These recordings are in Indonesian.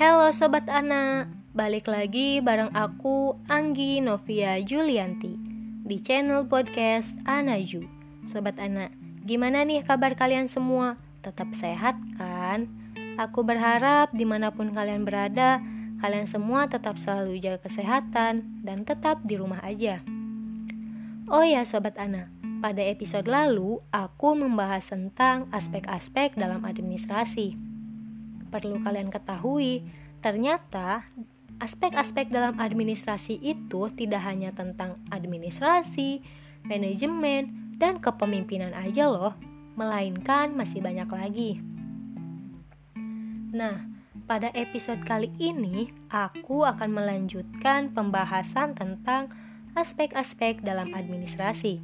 Halo Sobat Ana, balik lagi bareng aku Anggi Novia Julianti di channel podcast Anaju. Sobat Ana, gimana nih kabar kalian semua? Tetap sehat kan? Aku berharap di mana pun kalian berada, kalian semua tetap selalu jaga kesehatan dan tetap di rumah aja. Oh ya Sobat Ana, pada episode lalu aku membahas tentang aspek-aspek dalam administrasi perlu kalian ketahui, ternyata aspek-aspek dalam administrasi itu tidak hanya tentang administrasi, manajemen, dan kepemimpinan aja loh, melainkan masih banyak lagi. Nah, pada episode kali ini aku akan melanjutkan pembahasan tentang aspek-aspek dalam administrasi.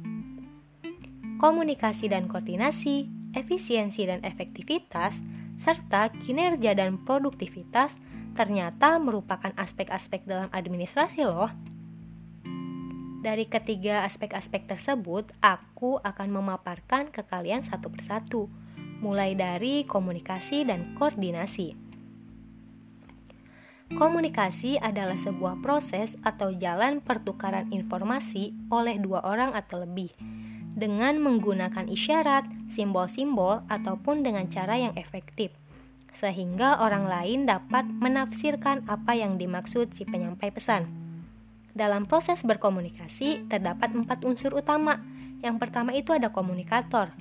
Komunikasi dan koordinasi, efisiensi dan efektivitas serta kinerja dan produktivitas ternyata merupakan aspek-aspek dalam administrasi loh. Dari ketiga aspek-aspek tersebut, aku akan memaparkan ke kalian satu persatu, mulai dari komunikasi dan koordinasi. Komunikasi adalah sebuah proses atau jalan pertukaran informasi oleh dua orang atau lebih dengan menggunakan isyarat, simbol-simbol, ataupun dengan cara yang efektif, sehingga orang lain dapat menafsirkan apa yang dimaksud si penyampai pesan. Dalam proses berkomunikasi, terdapat empat unsur utama. Yang pertama itu ada komunikator.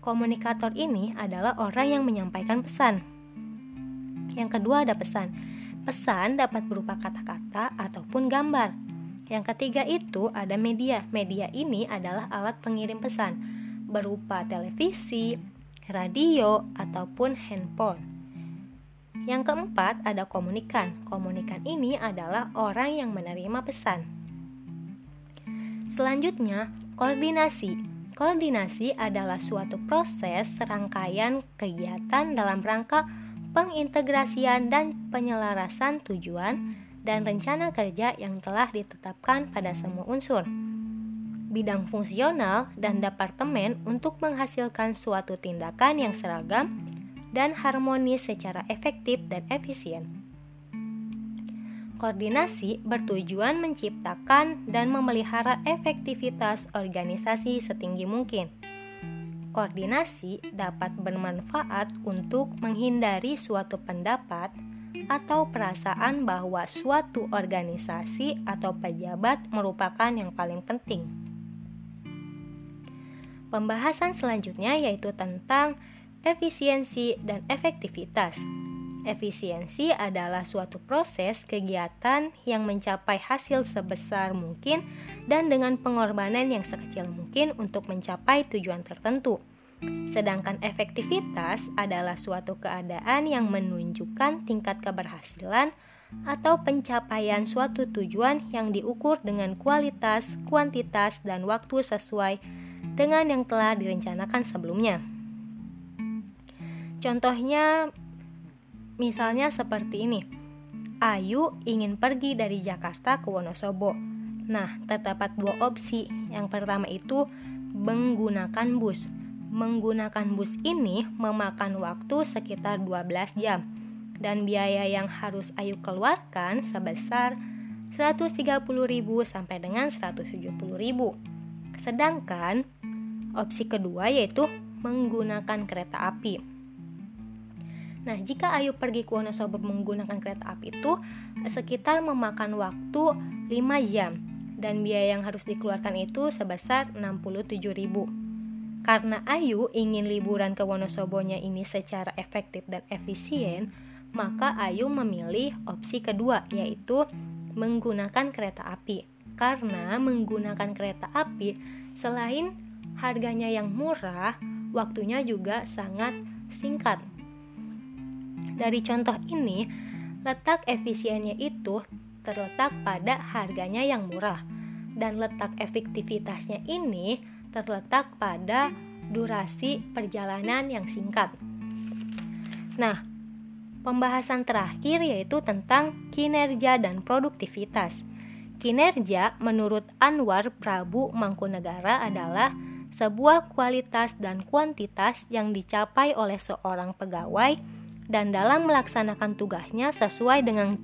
Komunikator ini adalah orang yang menyampaikan pesan. Yang kedua ada pesan. Pesan dapat berupa kata-kata ataupun gambar. Yang ketiga itu ada media. Media ini adalah alat pengirim pesan berupa televisi, radio, ataupun handphone. Yang keempat ada komunikan. Komunikan ini adalah orang yang menerima pesan. Selanjutnya, koordinasi. Koordinasi adalah suatu proses serangkaian kegiatan dalam rangka pengintegrasian dan penyelarasan tujuan dan rencana kerja yang telah ditetapkan pada semua unsur. Bidang fungsional dan departemen untuk menghasilkan suatu tindakan yang seragam dan harmonis secara efektif dan efisien. Koordinasi bertujuan menciptakan dan memelihara efektivitas organisasi setinggi mungkin. Koordinasi dapat bermanfaat untuk menghindari suatu pendapat atau perasaan bahwa suatu organisasi atau pejabat merupakan yang paling penting. Pembahasan selanjutnya yaitu tentang efisiensi dan efektivitas. Efisiensi adalah suatu proses kegiatan yang mencapai hasil sebesar mungkin dan dengan pengorbanan yang sekecil mungkin untuk mencapai tujuan tertentu. Sedangkan efektivitas adalah suatu keadaan yang menunjukkan tingkat keberhasilan atau pencapaian suatu tujuan yang diukur dengan kualitas, kuantitas, dan waktu sesuai dengan yang telah direncanakan sebelumnya. Contohnya, misalnya seperti ini: Ayu ingin pergi dari Jakarta ke Wonosobo. Nah, terdapat dua opsi. Yang pertama itu menggunakan bus menggunakan bus ini memakan waktu sekitar 12 jam dan biaya yang harus Ayu keluarkan sebesar 130.000 sampai dengan 170.000. Sedangkan opsi kedua yaitu menggunakan kereta api. Nah, jika Ayu pergi ke Wonosobo menggunakan kereta api itu sekitar memakan waktu 5 jam dan biaya yang harus dikeluarkan itu sebesar 67.000. Karena Ayu ingin liburan ke Wonosobonya ini secara efektif dan efisien, maka Ayu memilih opsi kedua yaitu menggunakan kereta api. Karena menggunakan kereta api selain harganya yang murah, waktunya juga sangat singkat. Dari contoh ini, letak efisiennya itu terletak pada harganya yang murah dan letak efektivitasnya ini terletak pada durasi perjalanan yang singkat. Nah, pembahasan terakhir yaitu tentang kinerja dan produktivitas. Kinerja menurut Anwar Prabu Mangkunegara adalah sebuah kualitas dan kuantitas yang dicapai oleh seorang pegawai dan dalam melaksanakan tugasnya sesuai dengan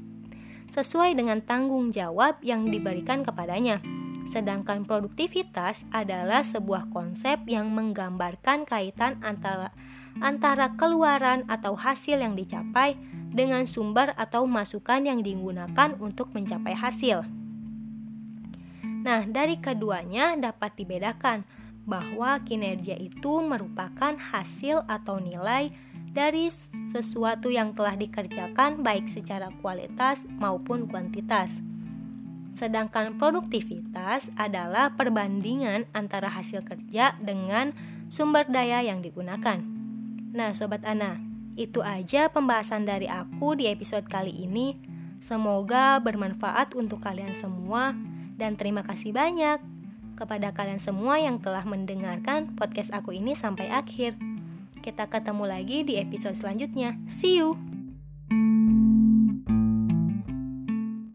sesuai dengan tanggung jawab yang diberikan kepadanya. Sedangkan produktivitas adalah sebuah konsep yang menggambarkan kaitan antara antara keluaran atau hasil yang dicapai dengan sumber atau masukan yang digunakan untuk mencapai hasil. Nah, dari keduanya dapat dibedakan bahwa kinerja itu merupakan hasil atau nilai dari sesuatu yang telah dikerjakan baik secara kualitas maupun kuantitas. Sedangkan produktivitas adalah perbandingan antara hasil kerja dengan sumber daya yang digunakan. Nah, sobat Ana, itu aja pembahasan dari aku di episode kali ini. Semoga bermanfaat untuk kalian semua dan terima kasih banyak kepada kalian semua yang telah mendengarkan podcast aku ini sampai akhir. Kita ketemu lagi di episode selanjutnya. See you!